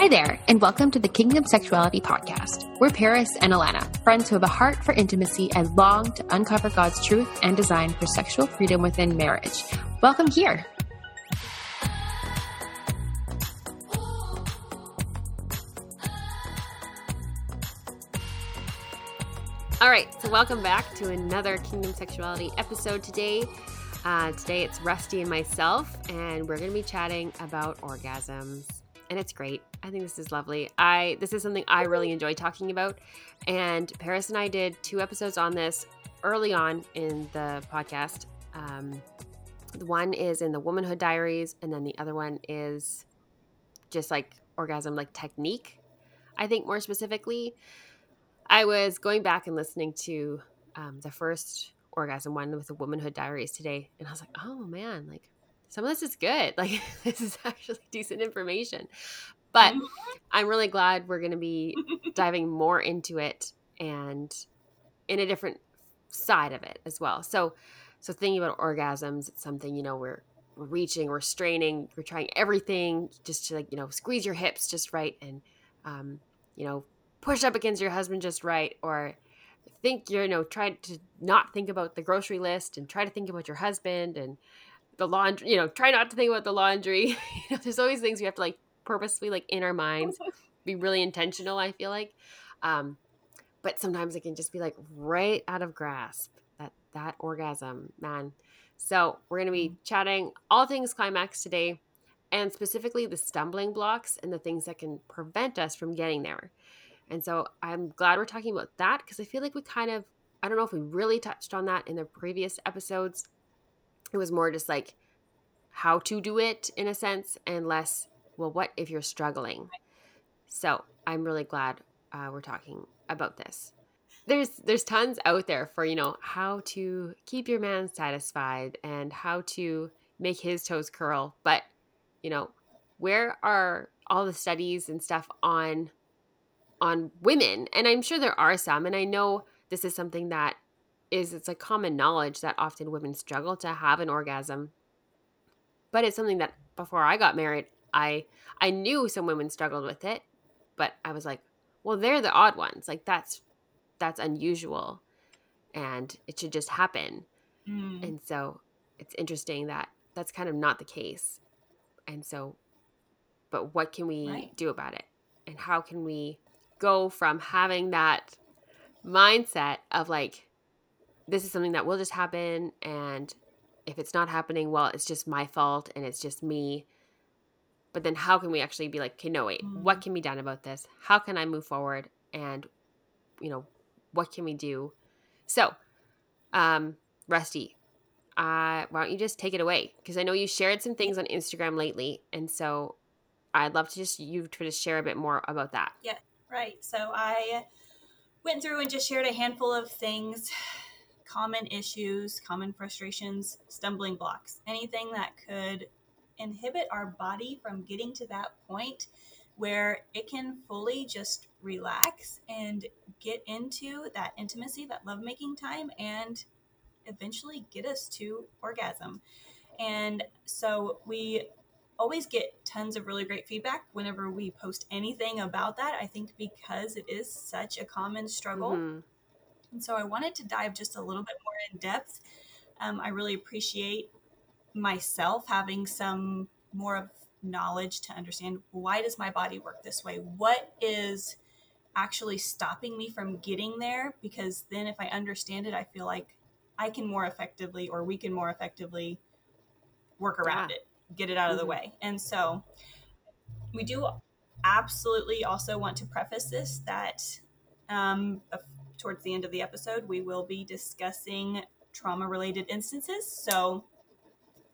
Hi there, and welcome to the Kingdom Sexuality Podcast. We're Paris and Alana, friends who have a heart for intimacy and long to uncover God's truth and design for sexual freedom within marriage. Welcome here. All right, so welcome back to another Kingdom Sexuality episode today. Uh, today it's Rusti and myself, and we're going to be chatting about orgasms and it's great. I think this is lovely. I this is something I really enjoy talking about, and Paris and I did two episodes on this early on in the podcast. Um, the one is in the Womanhood Diaries, and then the other one is just like orgasm like technique. I think more specifically, I was going back and listening to um, the first orgasm one with the Womanhood Diaries today, and I was like, oh man, like some of this is good. Like this is actually decent information. But mm-hmm. I'm really glad we're going to be diving more into it and in a different side of it as well. So so thinking about orgasms, it's something, you know, we're we're reaching, we're straining, we're trying everything just to like, you know, squeeze your hips just right and um, you know, push up against your husband just right or think you're you know try to not think about the grocery list and try to think about your husband and the laundry, you know, try not to think about the laundry. you know, there's always things we have to like purposely like in our minds be really intentional, I feel like. Um, but sometimes it can just be like right out of grasp that that orgasm, man. So, we're going to be mm. chatting all things climax today and specifically the stumbling blocks and the things that can prevent us from getting there. And so I'm glad we're talking about that because I feel like we kind of, I don't know if we really touched on that in the previous episodes it was more just like how to do it in a sense and less well what if you're struggling? So i'm really glad uh, we're talking about this. There's there's tons out there for you know how to keep your man satisfied and how to make his toes curl but you know where are all the studies and stuff on on women? And i'm sure there are some and i know this is something that is it's a common knowledge that often women struggle to have an orgasm. But it's something that before I got married, I I knew some women struggled with it, but I was like, well, they're the odd ones. Like that's that's unusual and it should just happen. Mm. And so it's interesting that that's kind of not the case. And so but what can we right. do about it? And how can we go from having that mindset of like this is something that will just happen and if it's not happening well it's just my fault and it's just me. But then how can we actually be like okay no wait mm. what can be done about this? How can i move forward and you know what can we do? So um rusti uh why don't you just take it away? Because i know you shared some things on instagram lately and so i'd love to just you to just share a bit more about that. Yeah right. So i went through and just shared a handful of things common issues, common frustrations, stumbling blocks, anything that could inhibit our body from getting to that point where it can fully just relax and get into that intimacy, that lovemaking time, and eventually get us to orgasm. And so we always get tons of really great feedback whenever we post anything about that. I think because it is such a common struggle. Mm-hmm. And so I wanted to dive just a little bit more in depth. Um, I really appreciate myself having some more of knowledge to understand why does my body work this way? What is actually stopping me from getting there? Because then if I understand it, I feel like I can more effectively or we can more effectively work around yeah. it, get it out mm-hmm. of the mm-hmm. way. And so we do absolutely also want to preface this that um, towards the end of the episode, we will be discussing trauma related instances. So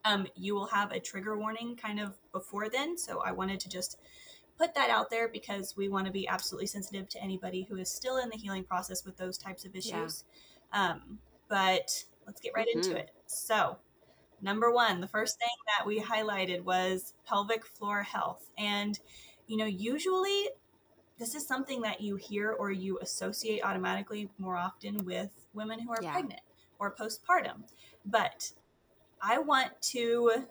um, you will have a trigger warning kind of before then. So I wanted to just put that out there because we want to be absolutely sensitive to anybody who is still in the healing process with those types of issues. Yeah. Um, but let's get right mm-hmm. into it. So, number one, the first thing that we highlighted was pelvic floor health. And, you know, usually this is something that you hear or you associate automatically more often with women who are yeah. pregnant or postpartum. But I want to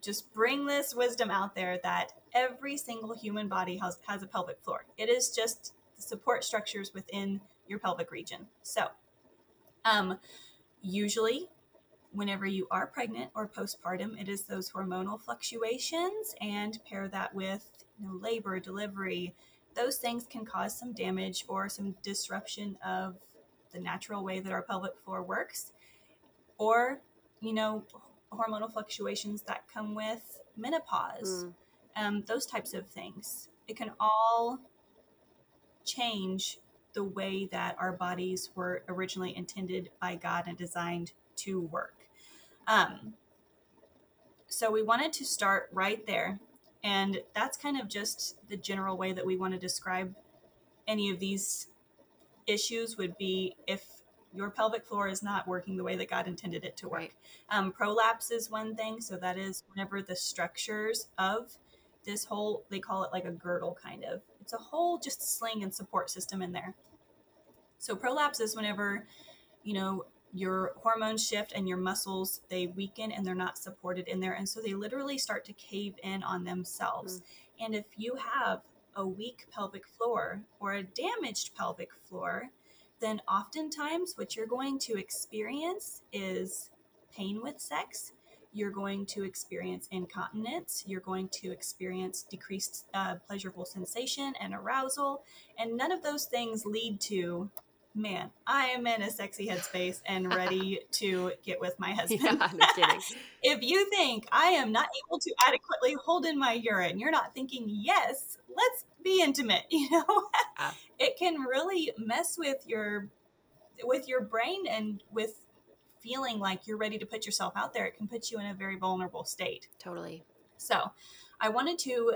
just bring this wisdom out there that every single human body has, has a pelvic floor. It is just the support structures within your pelvic region. So, um, usually, whenever you are pregnant or postpartum, it is those hormonal fluctuations, and pair that with you know, labor, delivery. Those things can cause some damage or some disruption of the natural way that our pelvic floor works, or you know, hormonal fluctuations that come with menopause, mm. um, those types of things. It can all change the way that our bodies were originally intended by God and designed to work. Um, so we wanted to start right there. And that's kind of just the general way that we want to describe any of these issues would be if your pelvic floor is not working the way that God intended it to work. Right. Um, prolapse is one thing. So that is whenever the structures of this whole, they call it like a girdle kind of. It's a whole just sling and support system in there. So prolapse is whenever, you know, your hormones shift and your muscles they weaken and they're not supported in there and so they literally start to cave in on themselves. Mm. And if you have a weak pelvic floor or a damaged pelvic floor, then oftentimes what you're going to experience is pain with sex. You're going to experience incontinence. You're going to experience decreased uh, pleasurable sensation and arousal. And none of those things lead to, man, I am in a sexy headspace and ready to get with my husband. Yeah, no kidding. if you think I am not able to adequately hold in my urine, you're not thinking, yes, let's be intimate, you know? Ah. it can really mess with your with your brain and with feeling like you're ready to put yourself out there. It can put you in a very vulnerable state. Totally. So, I wanted to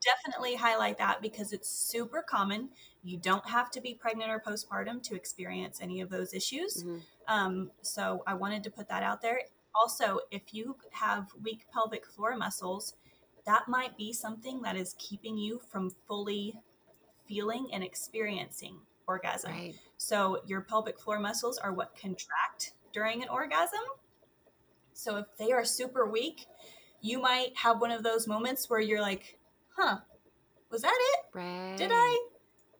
definitely highlight that because it's super common. You don't have to be pregnant or postpartum to experience any of those issues. Mm-hmm. Um, so I wanted to put that out there. Also, if you have weak pelvic floor muscles, that might be something that is keeping you from fully feeling and experiencing orgasm. Right. So your pelvic floor muscles are what contract during an orgasm. So if they are super weak, you might have one of those moments where you're like, huh, was that it? Right. Did I?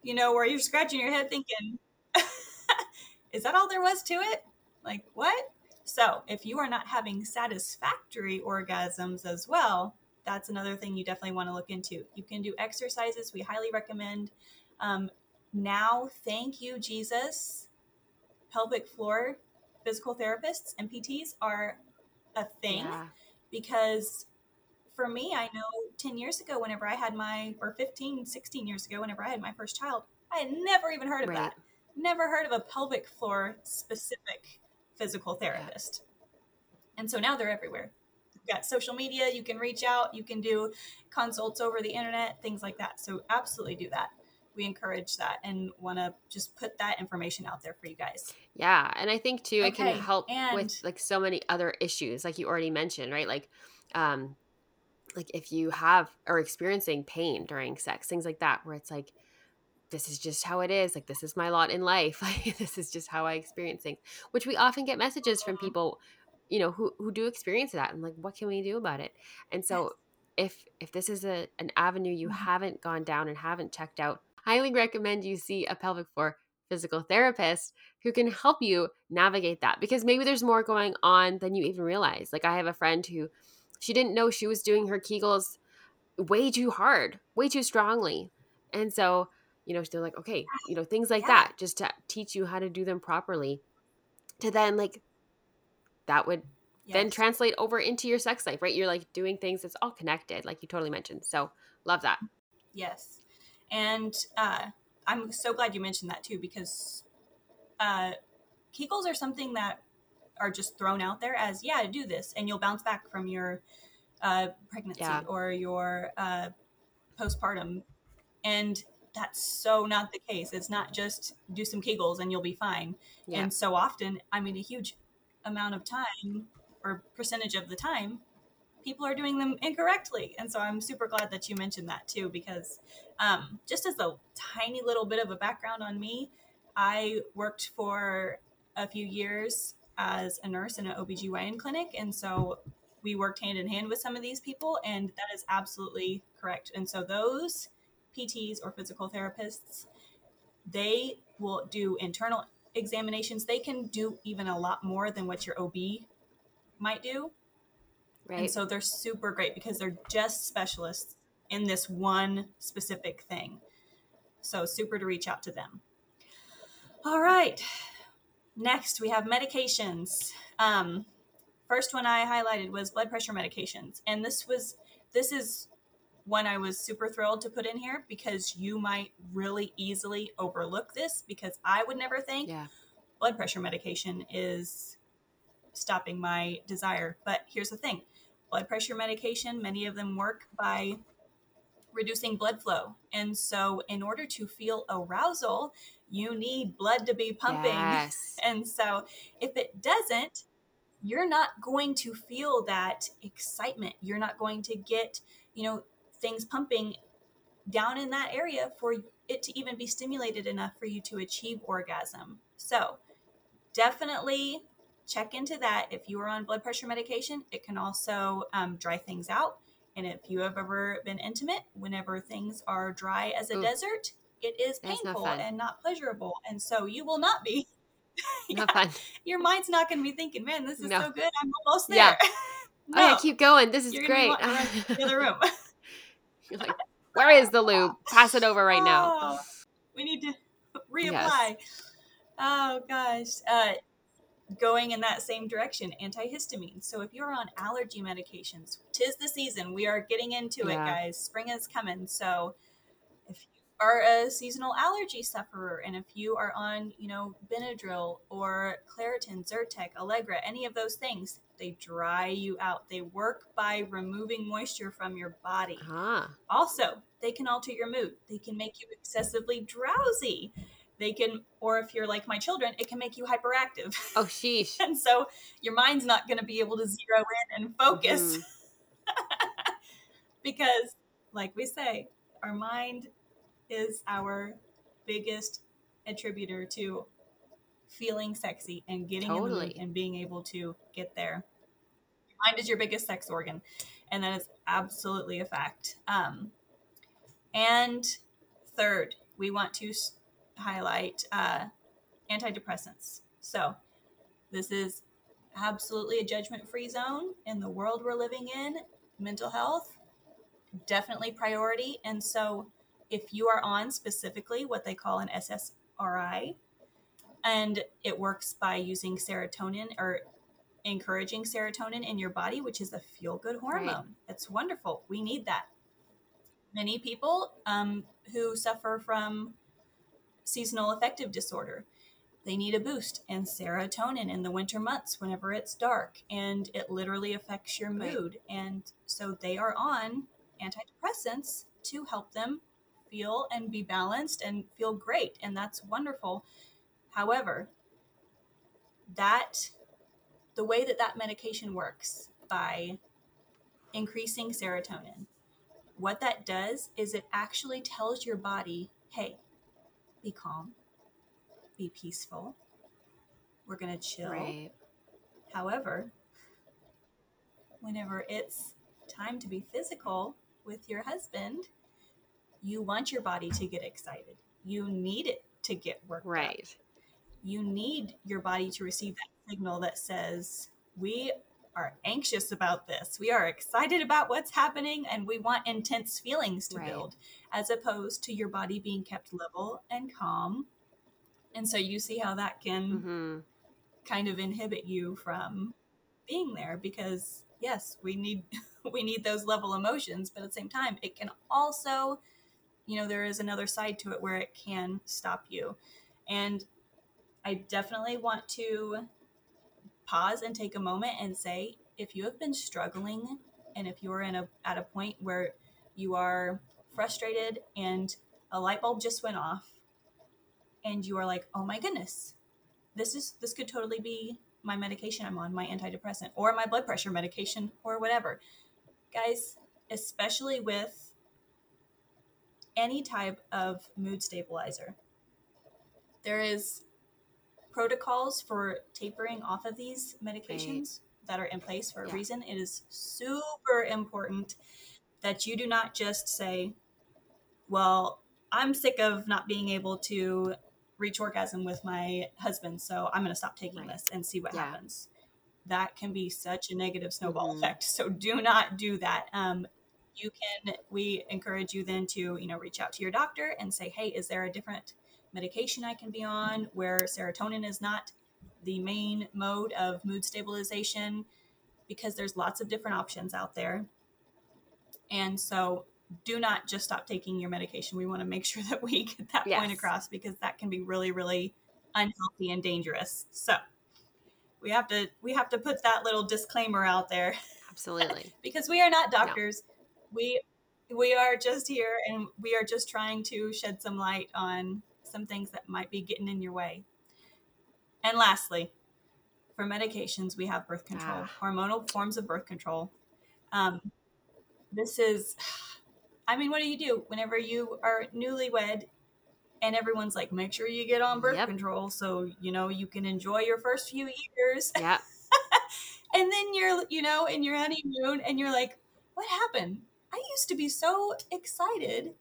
You know, where you're scratching your head thinking, is that all there was to it? Like, what? So, if you are not having satisfactory orgasms as well, that's another thing you definitely want to look into. You can do exercises. We highly recommend. Um, now, thank you, Jesus. Pelvic floor physical therapists and PTs are a thing yeah. because for me, I know 10 years ago, whenever I had my, or 15, 16 years ago, whenever I had my first child, I had never even heard of right. that. Never heard of a pelvic floor specific physical therapist. Yeah. And so now they're everywhere You've got social media. You can reach out. You can do consults over the internet, things like that. So absolutely do that. We encourage that and want to just put that information out there for you guys. Yeah, and I think too it okay, can help with like so many other issues, like you already mentioned, right? Like, um, like if you have or experiencing pain during sex, things like that, where it's like this is just how it is like this is my lot in life like this is just how i experience things which we often get messages from mm-hmm. people you know who who do experience that and like what can we do about it and so if if this is a an avenue you mm-hmm. haven't gone down and haven't checked out highly recommend you see a pelvic floor physical therapist who can help you navigate that because maybe there's more going on than you even realize like i have a friend who she didn't know she was doing her kegels way too hard way too strongly and so you know they're like okay you know things like yeah. that just to teach you how to do them properly to then like that would yes. then translate over into your sex life, right? You're like doing things that's all connected, like you totally mentioned. So love that. Yes. And uh, I'm so glad you mentioned that too, because uh, Kegels are something that are just thrown out there as, yeah, do this, and you'll bounce back from your uh, pregnancy yeah. or your uh, postpartum. And that's so not the case. It's not just do some Kegels and you'll be fine. Yeah. And so often, I mean, a huge amount of time or percentage of the time people are doing them incorrectly and so i'm super glad that you mentioned that too because um, just as a tiny little bit of a background on me i worked for a few years as a nurse in an obgyn clinic and so we worked hand in hand with some of these people, and that is absolutely correct. And so those PTs or physical therapists, they will do internal examinations. They can do even a lot more than what your OB might do. Right. And so they're super great because they're just specialists in this one specific thing. So super to reach out to them. All right. Next, we have medications. Um, first one I highlighted was blood pressure medications, and this was this is one I was super thrilled to put in here because you might really easily overlook this because I would never think yeah. blood pressure medication is stopping my desire. But here's the thing blood pressure medication, many of them work by reducing blood flow. And so, in order to feel arousal, you need blood to be pumping. Yes. And so, if it doesn't, you're not going to feel that excitement. You're not going to get, you know, things pumping down in that area for it to even be stimulated enough for you to achieve orgasm. So, definitely check into that. If you are on blood pressure medication, it can also um, dry things out. And if you have ever been intimate, whenever things are dry as a Ooh. desert, it is painful not and not pleasurable. And so you will not be. yeah, not fun. Your mind's not going to be thinking, man, this is no. so good. I'm almost there. Yeah. no. Okay, keep going. This is You're great. the other room. You're like, where is the lube? Pass it over right oh, now. We need to reapply. Yes. Oh gosh. Uh, going in that same direction antihistamines so if you're on allergy medications tis the season we are getting into yeah. it guys spring is coming so are a seasonal allergy sufferer and if you are on you know benadryl or claritin zyrtec allegra any of those things they dry you out. They work by removing moisture from your body. Uh-huh. also they can alter your mood. They can make you excessively drowsy. They can or if you're like my children it can make you hyperactive. Oh sheesh. And so your mind's not going to be able to zero in and focus. Mm-hmm. because like we say our mind is our biggest attributor to feeling sexy and getting totally. in the mood and being able to get there mind is your biggest sex organ and that is absolutely a fact um, and third we want to highlight uh, antidepressants. So, this is absolutely a judgment free zone in the world we're living in. Mental health, definitely priority. And so, if you are on specifically what they call an SSRI, and it works by using serotonin or encouraging serotonin in your body, which is a feel good hormone. Right. It's wonderful. We need that. Many people um, who suffer from seasonal affective disorder. They need a boost and serotonin in the winter months whenever it's dark and it literally affects your mood. Right. And so they are on antidepressants to help them feel and be balanced and feel great. And that's wonderful. However, that the way that that medication works by increasing serotonin, what that does is it actually tells your body, hey, be calm, be peaceful. We're going to chill. Right. However, whenever it's time to be physical with your husband, you want your body to get excited. You need it to get worked right. Up. You need your body to receive that signal that says, We are anxious about this. We are excited about what's happening and we want intense feelings to right. build, as opposed to your body being kept level and calm. And so you see how that can mm-hmm. kind of inhibit you from being there because yes, we need we need those level emotions, but at the same time, it can also, you know, there is another side to it where it can stop you. And I definitely want to pause and take a moment and say if you have been struggling and if you're in a at a point where you are frustrated and a light bulb just went off and you are like oh my goodness this is this could totally be my medication i'm on my antidepressant or my blood pressure medication or whatever guys especially with any type of mood stabilizer there is protocols for tapering off of these medications. Right. that are in place for a reason. It is super important that you do not just say, well, I'm sick of not being able to reach orgasm with my husband, so I'm going to stop taking Right. this and see what Yeah. happens. That can be such a negative snowball Mhm. effect. So do not do that. Um, you can, we encourage you then to, you know, reach out to your doctor and say, hey, is there a different medication I can be on where serotonin is not the main mode of mood stabilization? Because there's lots of different options out there. And so do not just stop taking your medication. We want to make sure that we get that point across because that can be really, really unhealthy and dangerous. So we have to we have to put that little disclaimer out there Absolutely. because we are not doctors. We we are just here and we are just trying to shed some light on some things that might be getting in your way. And lastly, for medications, we have birth control, Ah. hormonal forms of birth control. Um, this is, I mean, what do you do whenever you are newlywed and everyone's like, make sure you get on birth Yep. control so you know you can enjoy your first few years Yeah. and then you're you know in your honeymoon and you're like what happened i used to be so excited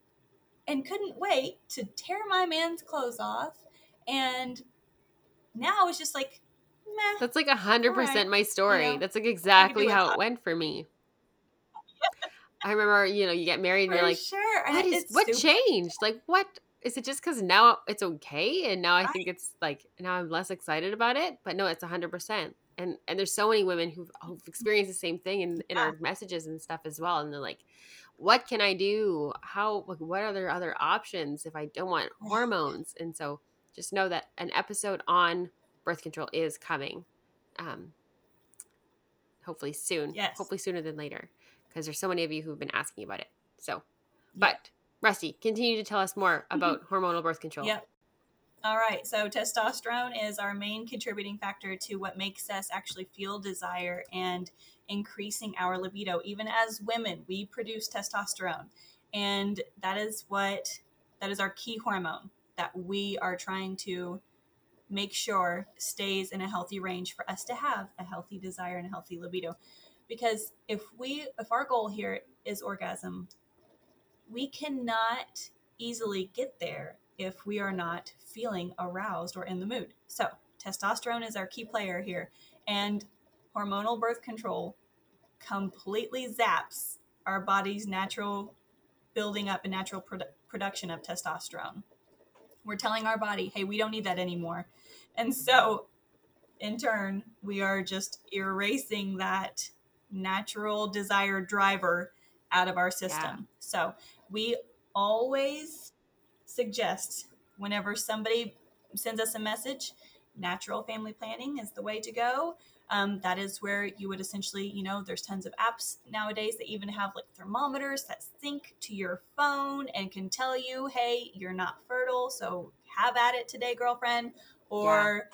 and couldn't wait to tear my man's clothes off and now it's just like meh That's like a hundred Alright. percent my story. You know, That's like exactly how it went for me. I remember, you know, you get married and for you're like, sure what is what changed? Like what is it just because now it's okay and now I Right. think it's like now I'm less excited about it? But no, it's a hundred percent. And and there's so many women who've, who've experienced the same thing in, in our messages and stuff as well. And they're like, what can I do? How like what are there other options if I don't want hormones? And so just know that an episode on birth control is coming. Um hopefully soon. Yes. Hopefully sooner than later. Because there's so many of you who've been asking about it. So Yeah. but Rusti, continue to tell us more about hormonal birth control. Yep. All right. So testosterone is our main contributing factor to what makes us actually feel desire and increasing our libido. Even as women, we produce testosterone. And that is what that is our key hormone that we are trying to make sure stays in a healthy range for us to have a healthy desire and a healthy libido. Because if we if our goal here is orgasm, we cannot easily get there if we are not feeling aroused or in the mood. So, testosterone is our key player here, and hormonal birth control completely zaps our body's natural building up and natural produ- production of testosterone. We're telling our body, hey, we don't need that anymore. And so, in turn, we are just erasing that natural desire driver out of our system. So, we always suggest whenever somebody sends us a message, natural family planning is the way to go. Um, that is where you would essentially, you know, there's tons of apps nowadays that even have like thermometers that sync to your phone and can tell you, hey, you're not fertile, so have at it today, girlfriend. Or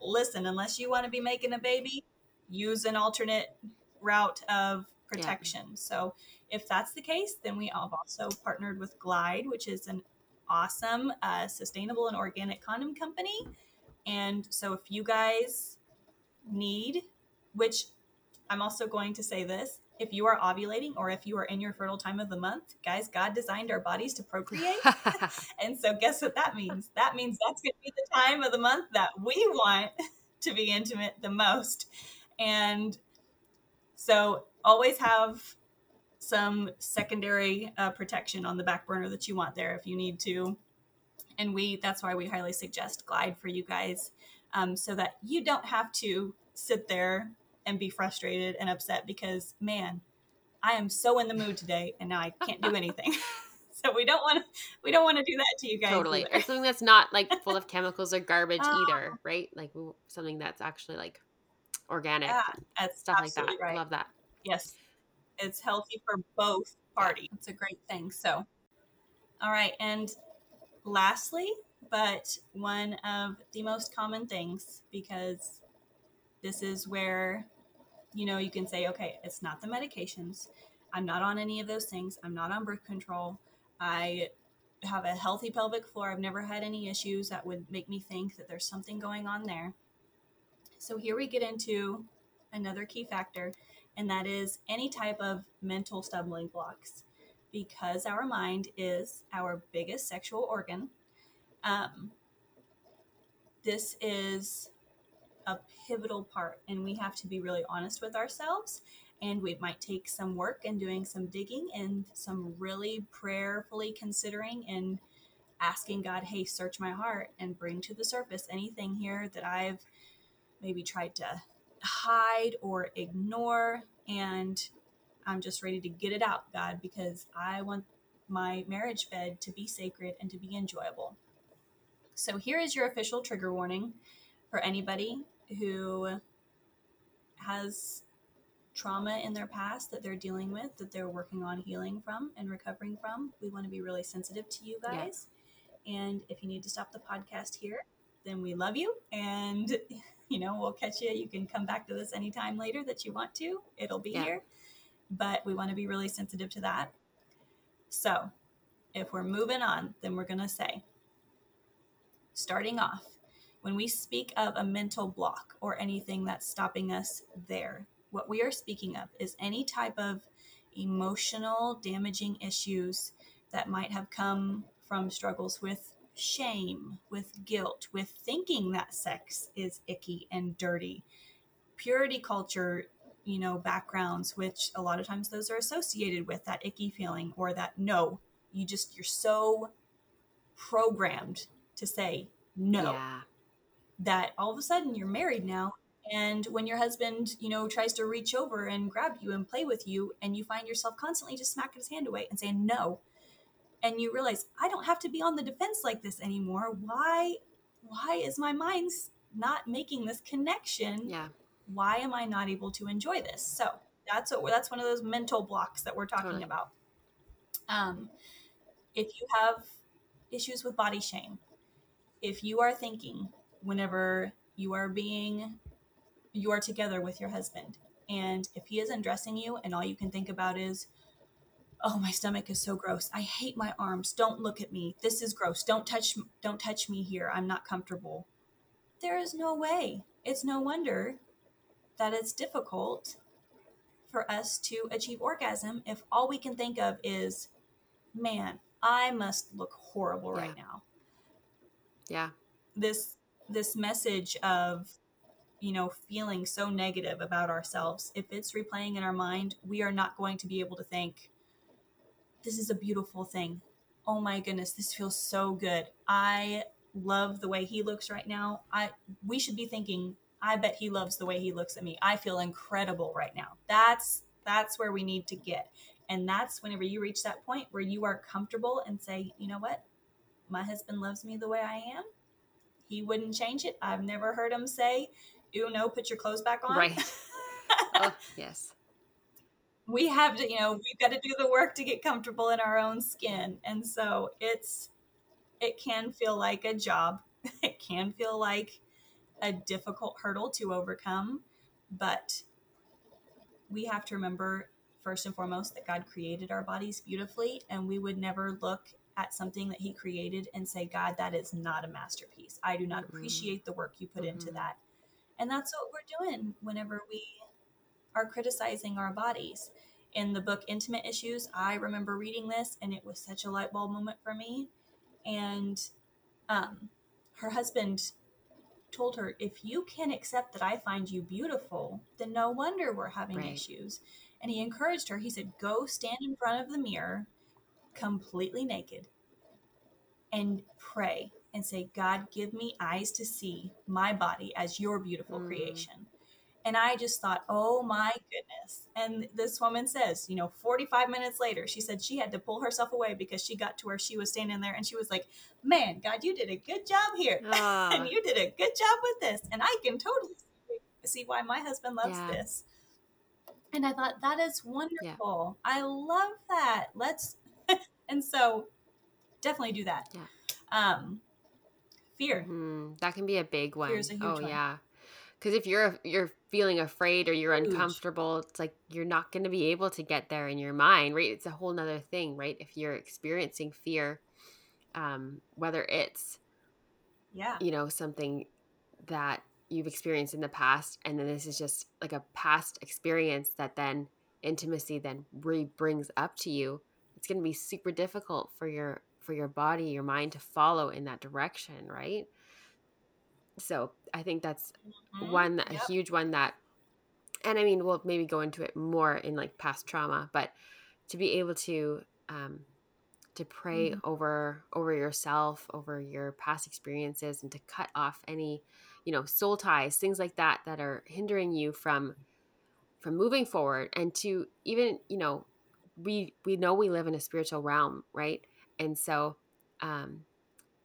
listen, unless you want to be making a baby, use an alternate route of protection. So if that's the case, then we have also partnered with Glyde, which is an awesome, uh, sustainable, and organic condom company. And so if you guys need, which I'm also going to say this, if you are ovulating or if you are in your fertile time of the month, guys, God designed our bodies to procreate. and so guess what that means? That means that's going to be the time of the month that we want to be intimate the most. And so always have some secondary uh, protection on the back burner that you want there if you need to. And we that's why we highly suggest Glyde for you guys, um, so that you don't have to sit there and be frustrated and upset because man, I am so in the mood today and now I can't do anything. so we don't want to we don't want to do that to you guys. totally. either. Or something that's not like full of chemicals or garbage Oh. either, right? Like something that's actually like organic, Yeah, that's stuff like that. I right. love that. Yes. It's healthy for both parties. It's a great thing. So, all right. And lastly, but one of the most common things, because this is where, you know, you can say, okay, it's not the medications. I'm not on any of those things. I'm not on birth control. I have a healthy pelvic floor. I've never had any issues that would make me think that there's something going on there. So here we get into another key factor, and that is any type of mental stumbling blocks. Because our mind is our biggest sexual organ, um, this is a pivotal part, and we have to be really honest with ourselves. And we might take some work and doing some digging and some really prayerfully considering and asking God, hey, search my heart and bring to the surface anything here that I've maybe tried to hide or ignore. And I'm just ready to get it out, God, because I want my marriage bed to be sacred and to be enjoyable. So here is your official trigger warning for anybody who has trauma in their past that they're dealing with, that they're working on healing from and recovering from. We want to be really sensitive to you guys. Yeah. And if you need to stop the podcast here, then we love you. And, you know, we'll catch you. You can come back to this anytime later that you want to, it'll be yeah. here. But we want to be really sensitive to that. So if we're moving on, then we're going to say, starting off, when we speak of a mental block or anything that's stopping us there, what we are speaking of is any type of emotional damaging issues that might have come from struggles with shame, with guilt, with thinking that sex is icky and dirty, purity culture, you know, backgrounds, which a lot of times those are associated with that icky feeling or that no, you just, you're so programmed to say no. Yeah. That all of a sudden you're married now and when your husband, you know, tries to reach over and grab you and play with you, and you find yourself constantly just smacking his hand away and saying no, and you realize I don't have to be on the defense like this anymore. Why? Why is my mind not making this connection? Yeah. Why am I not able to enjoy this? So that's what that's one of those mental blocks that we're talking totally. about. Um, if you have issues with body shame, if you are thinking whenever you are being you are together with your husband. And if he isn't dressing you and all you can think about is, oh, my stomach is so gross. I hate my arms. Don't look at me. This is gross. Don't touch don't touch me here. I'm not comfortable. There is no way. It's no wonder that it's difficult for us to achieve orgasm if all we can think of is, man, I must look horrible yeah. right now. Yeah. This this message of you know, feeling so negative about ourselves, if it's replaying in our mind, we are not going to be able to think, this is a beautiful thing. Oh my goodness, this feels so good. I love the way he looks right now. I we should be thinking, I bet he loves the way he looks at me. I feel incredible right now. That's that's where we need to get. And that's whenever you reach that point where you are comfortable and say, you know what? My husband loves me the way I am. He wouldn't change it. I've never heard him say, you know, put your clothes back on. Right. oh, yes. We have to, you know, we've got to do the work to get comfortable in our own skin. And so it's, it can feel like a job. It can feel like a difficult hurdle to overcome. But we have to remember, first and foremost, that God created our bodies beautifully, and we would never look at something that He created and say, God, that is not a masterpiece. I do not mm-hmm. appreciate the work you put mm-hmm. into that. And that's what we're doing whenever we are criticizing our bodies. In the book Intimate Issues, I remember reading this and it was such a light bulb moment for me. And um, her husband told her, if you can accept that I find you beautiful, then no wonder we're having right. issues. And he encouraged her, he said, go stand in front of the mirror completely naked and pray and say, God, give me eyes to see my body as your beautiful mm. creation. And I just thought, oh my goodness. And this woman says, you know, 45 minutes later, she said she had to pull herself away because she got to where she was standing there and she was like, man, God, you did a good job here. Uh. and you did a good job with this. And I can totally see why my husband loves yeah. this. And I thought, that is wonderful. Yeah. I love that. Let's, and so definitely do that. Yeah. Um, fear. Mm-hmm. That can be a big one. Fear's a huge oh one. yeah. Because if you're you're feeling afraid or you're uncomfortable, it's like you're not going to be able to get there in your mind, right? It's a whole nother thing, right? If you're experiencing fear, um, whether it's yeah, you know something that you've experienced in the past and then this is just like a past experience that then intimacy then re brings up to you it's going to be super difficult for your for your body your mind to follow in that direction right so i think that's mm-hmm. one yep. a huge one that and i mean we'll maybe go into it more in like past trauma but to be able to um to pray mm-hmm. over over yourself over your past experiences and to cut off any you know soul ties things like that that are hindering you from from moving forward and to even you know we we know we live in a spiritual realm right and so um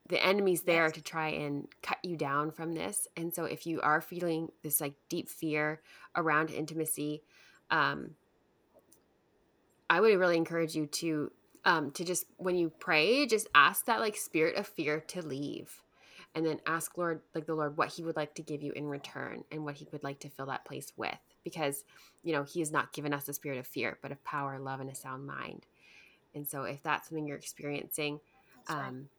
the enemy's there yes. to try and cut you down from this and so if you are feeling this like deep fear around intimacy um i would really encourage you to um to just when you pray just ask that like spirit of fear to leave and then ask lord like the lord what he would like to give you in return and what he would like to fill that place with because you know he has not given us a spirit of fear but of power love and a sound mind and so if that's something you're experiencing that's, right.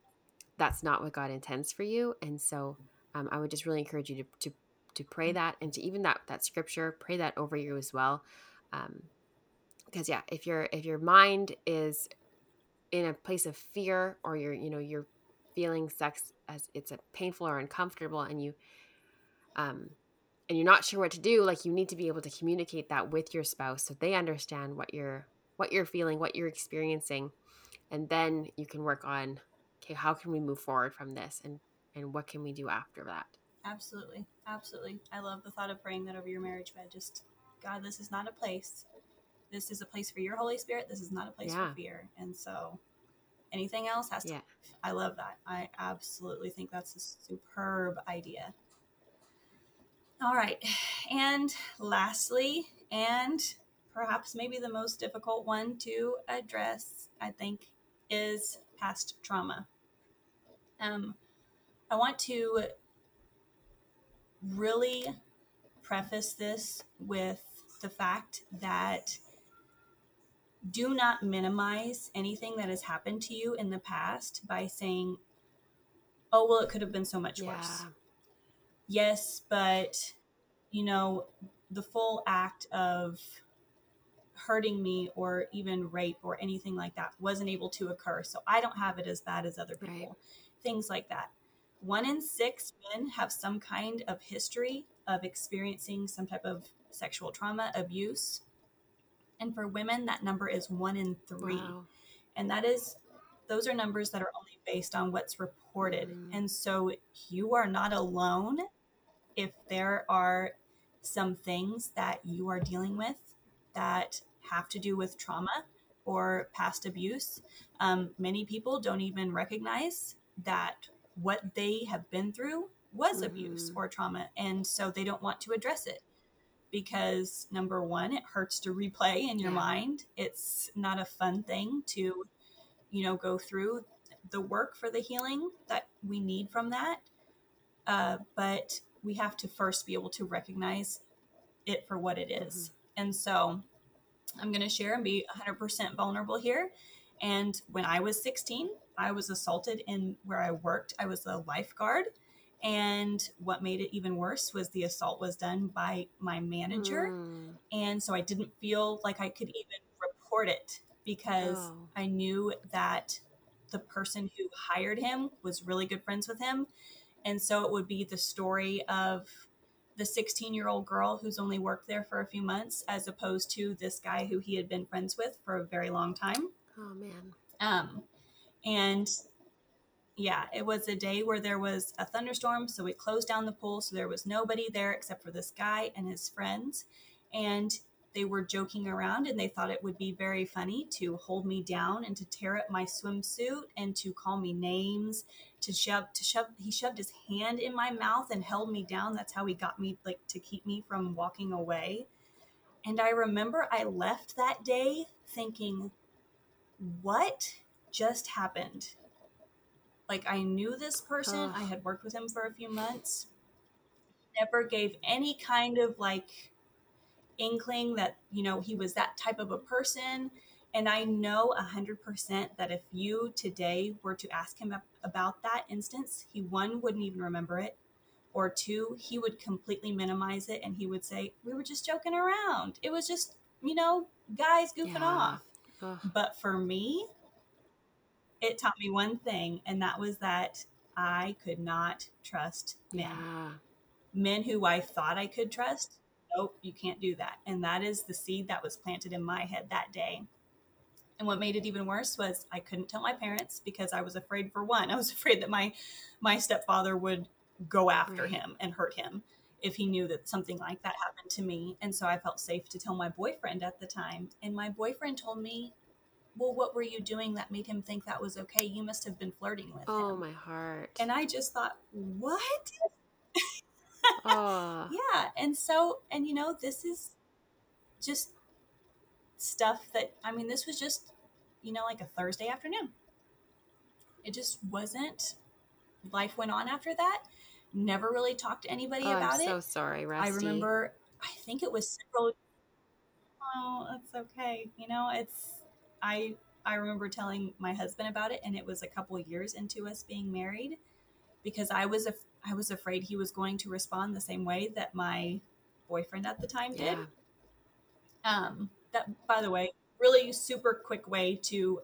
That's not what god intends for you. And so um, i would just really encourage you to, to to pray that and to even that that scripture pray that over you as well. Um, because yeah if your if your mind is in a place of fear or you're you know you're feeling sex as it's a painful or uncomfortable and you um and you're not sure what to do like you need to be able to communicate that with your spouse so they understand what you're what you're feeling what you're experiencing and then you can work on okay how can we move forward from this and and what can we do after that absolutely absolutely i love the thought of praying that over your marriage bed just god this is not a place this is a place for your holy spirit this is not a place yeah. for fear and so anything else has to yeah. i love that i absolutely think that's a superb idea all right. And lastly, and perhaps maybe the most difficult one to address, I think, is past trauma. Um, I want to really preface this with the fact that do not minimize anything that has happened to you in the past by saying, oh, well, it could have been so much yeah. worse yes, but you know, the full act of hurting me or even rape or anything like that wasn't able to occur. So I don't have it as bad as other people. Right. Things like that. One in six men have some kind of history of experiencing some type of sexual trauma, abuse. And for women, that number is one in three. Wow. And that is, those are numbers that are only based on what's reported. Mm. And so you are not alone if there are some things that you are dealing with that have to do with trauma or past abuse, um, many people don't even recognize that what they have been through was mm-hmm. abuse or trauma. And so they don't want to address it because number one, it hurts to replay in your yeah. mind. It's not a fun thing to, you know, go through the work for the healing that we need from that. Uh, but we have to first be able to recognize it for what it is. Mm-hmm. And so I'm going to share and be 100% vulnerable here. And when I was 16, I was assaulted in where I worked. I was a lifeguard. And what made it even worse was the assault was done by my manager. Mm. And so I didn't feel like I could even report it because oh. I knew that the person who hired him was really good friends with him. And so it would be the story of the 16 year old girl who's only worked there for a few months, as opposed to this guy who he had been friends with for a very long time. Oh, man. Um, and yeah, it was a day where there was a thunderstorm. So we closed down the pool. So there was nobody there except for this guy and his friends. And they were joking around and they thought it would be very funny to hold me down and to tear up my swimsuit and to call me names to shove to shove he shoved his hand in my mouth and held me down that's how he got me like to keep me from walking away and i remember i left that day thinking what just happened like i knew this person i had worked with him for a few months never gave any kind of like inkling that you know he was that type of a person and i know 100% that if you today were to ask him about that instance he one wouldn't even remember it or two, he would completely minimize it and he would say, We were just joking around. It was just, you know, guys goofing Yeah. off. Ugh. But for me, it taught me one thing, and that was that I could not trust men. Yeah. Men who I thought I could trust, nope, you can't do that. And that is the seed that was planted in my head that day. And what made it even worse was I couldn't tell my parents because I was afraid for one, I was afraid that my my stepfather would go after Right. him and hurt him if he knew that something like that happened to me. And so I felt safe to tell my boyfriend at the time. And my boyfriend told me, Well, what were you doing that made him think that was okay? You must have been flirting with Oh, him. Oh, my heart. And I just thought, What? oh. Yeah. And so, and you know, this is just stuff that, I mean, this was just, you know, like a Thursday afternoon. It just wasn't, life went on after that. Never really talked to anybody Oh, about I'm it. so sorry, Rusti. I remember, I think it was several. Oh, that's okay. You know, it's I. I remember telling my husband about it, and it was a couple years into us being married, because I was af- I was afraid he was going to respond the same way that my boyfriend at the time did. Yeah. Um, that, by the way, really super quick way to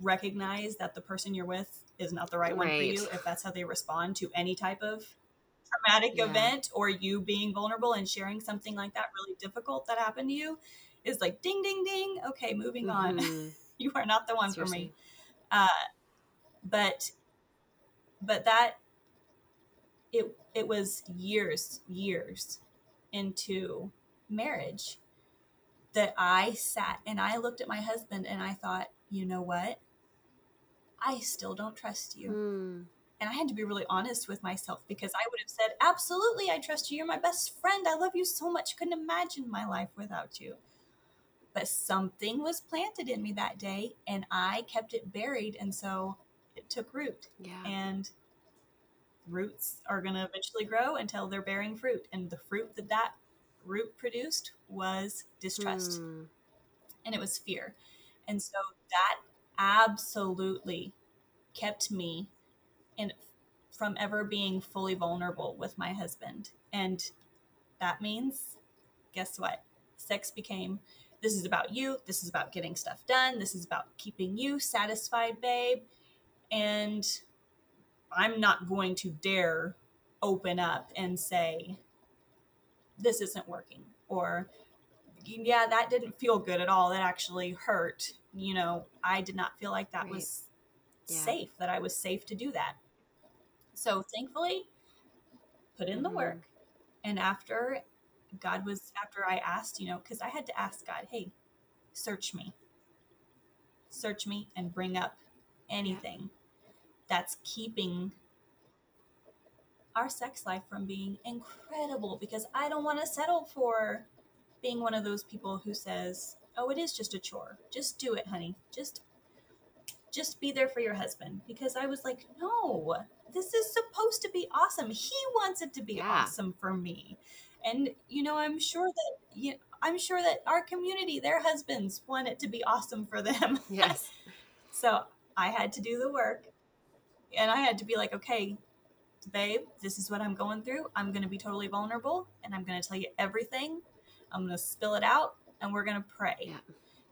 recognize that the person you're with is not the right, one for you if that's how they respond to any type of traumatic Yeah. event or you being vulnerable and sharing something like that really difficult that happened to you is like ding ding ding okay moving on Mhm. you are not the one for me uh, but but that it it was years years into marriage that I sat and I looked at my husband and I thought, you know what? I still don't trust you. Mm. And I had to be really honest with myself because I would have said, absolutely, I trust you. You're my best friend. I love you so much. Couldn't imagine my life without you. But something was planted in me that day and I kept it buried. And so it took root. Yeah. And roots are going to eventually grow until they're bearing fruit. And the fruit that that root produced was distrust Mm. and it was fear. And so that absolutely kept me in from ever being fully vulnerable with my husband. And that means guess what? Sex became this is about you, this is about getting stuff done, this is about keeping you satisfied, babe. And I'm not going to dare open up and say this isn't working or yeah, that didn't feel good at all. That actually hurt. You know, I did not feel like that Right. was Yeah. safe, that I was safe to do that. So thankfully, put in the Mhm. work. And after God was, after I asked, you know, because I had to ask God, hey, search me. Search me and bring up anything that's keeping our sex life from being incredible because I don't want to settle for being one of those people who says, "Oh, it is just a chore. Just do it, honey. Just just be there for your husband." Because I was like, "No. This is supposed to be awesome. He wants it to be Yeah. awesome for me." And you know, I'm sure that you I'm sure that our community, their husbands want it to be awesome for them. Yes. So I had to do the work and I had to be like, okay, babe, this is what I'm going through. I'm going to be totally vulnerable and I'm going to tell you everything. I'm going to spill it out and we're going to pray. Yeah.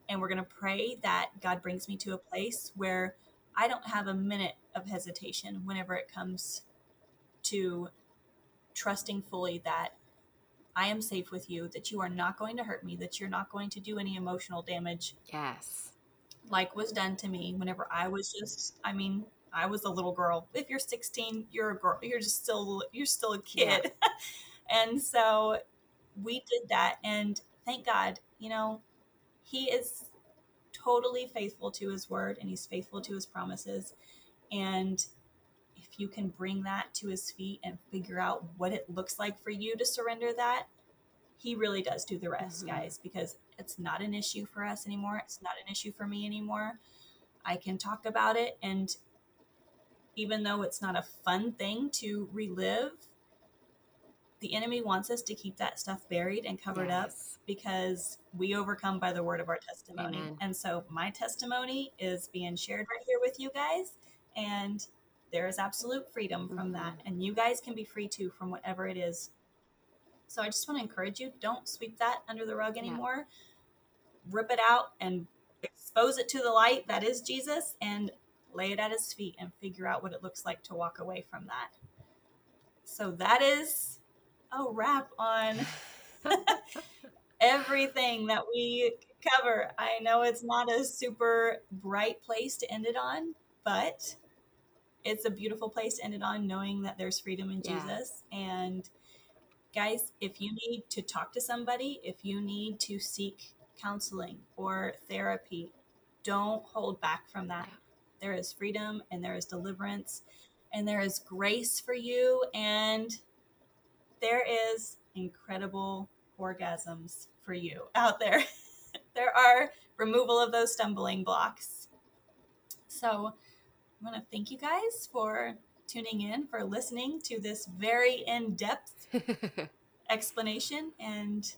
And we're going to pray that God brings me to a place where I don't have a minute of hesitation whenever it comes to trusting fully that I am safe with you, that you are not going to hurt me, that you're not going to do any emotional damage Yes. like was done to me whenever I was just I mean, I was a little girl. If you're 16, you're a girl. You're just still you're still a kid. and so we did that and thank God, you know, he is totally faithful to his word and he's faithful to his promises. And if you can bring that to his feet and figure out what it looks like for you to surrender that, he really does do the rest, Mhm. guys, because it's not an issue for us anymore. It's not an issue for me anymore. I can talk about it. And even though it's not a fun thing to relive, the enemy wants us to keep that stuff buried and covered up because we overcome by the word of our testimony. Amen. And so my testimony is being shared right here with you guys. And there is absolute freedom from Mhm. that. And you guys can be free too from whatever it is. So I just want to encourage you don't sweep that under the rug Yeah. anymore. Rip it out and expose it to the light that is Jesus and lay it at his feet and figure out what it looks like to walk away from that. So that is a wrap on everything that we cover. I know it's not a super bright place to end it on, but it's a beautiful place to end it on knowing that there's freedom in Yeah. Jesus. And guys, if you need to talk to somebody, if you need to seek counseling or therapy, don't hold back from that. Yeah. There is freedom and there is deliverance and there is grace for you and there is incredible orgasms for you out there. there are removal of those stumbling blocks. So, I want to thank you guys for tuning in, for listening to this very in depth explanation and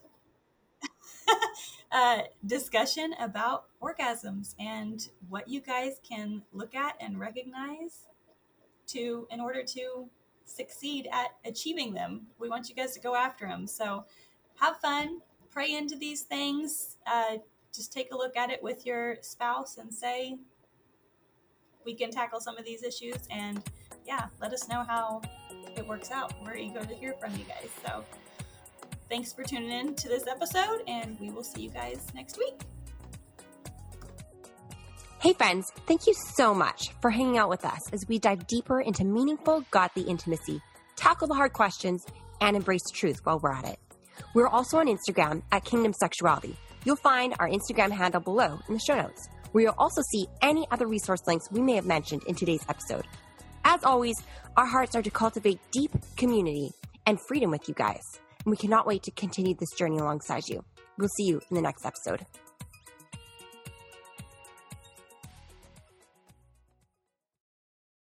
uh, discussion about orgasms and what you guys can look at and recognize to in order to succeed at achieving them. We want you guys to go after them. So have fun, pray into these things. Uh, just take a look at it with your spouse and say, we can tackle some of these issues. And yeah, let us know how it works out. We're eager to hear from you guys. So thanks for tuning in to this episode, and we will see you guys next week. Hey, friends, thank you so much for hanging out with us as we dive deeper into meaningful, godly intimacy, tackle the hard questions, and embrace truth while we're at it. We're also on Instagram at Kingdom Sexuality. You'll find our Instagram handle below in the show notes, where you'll also see any other resource links we may have mentioned in today's episode. As always, our hearts are to cultivate deep community and freedom with you guys, and we cannot wait to continue this journey alongside you. We'll see you in the next episode.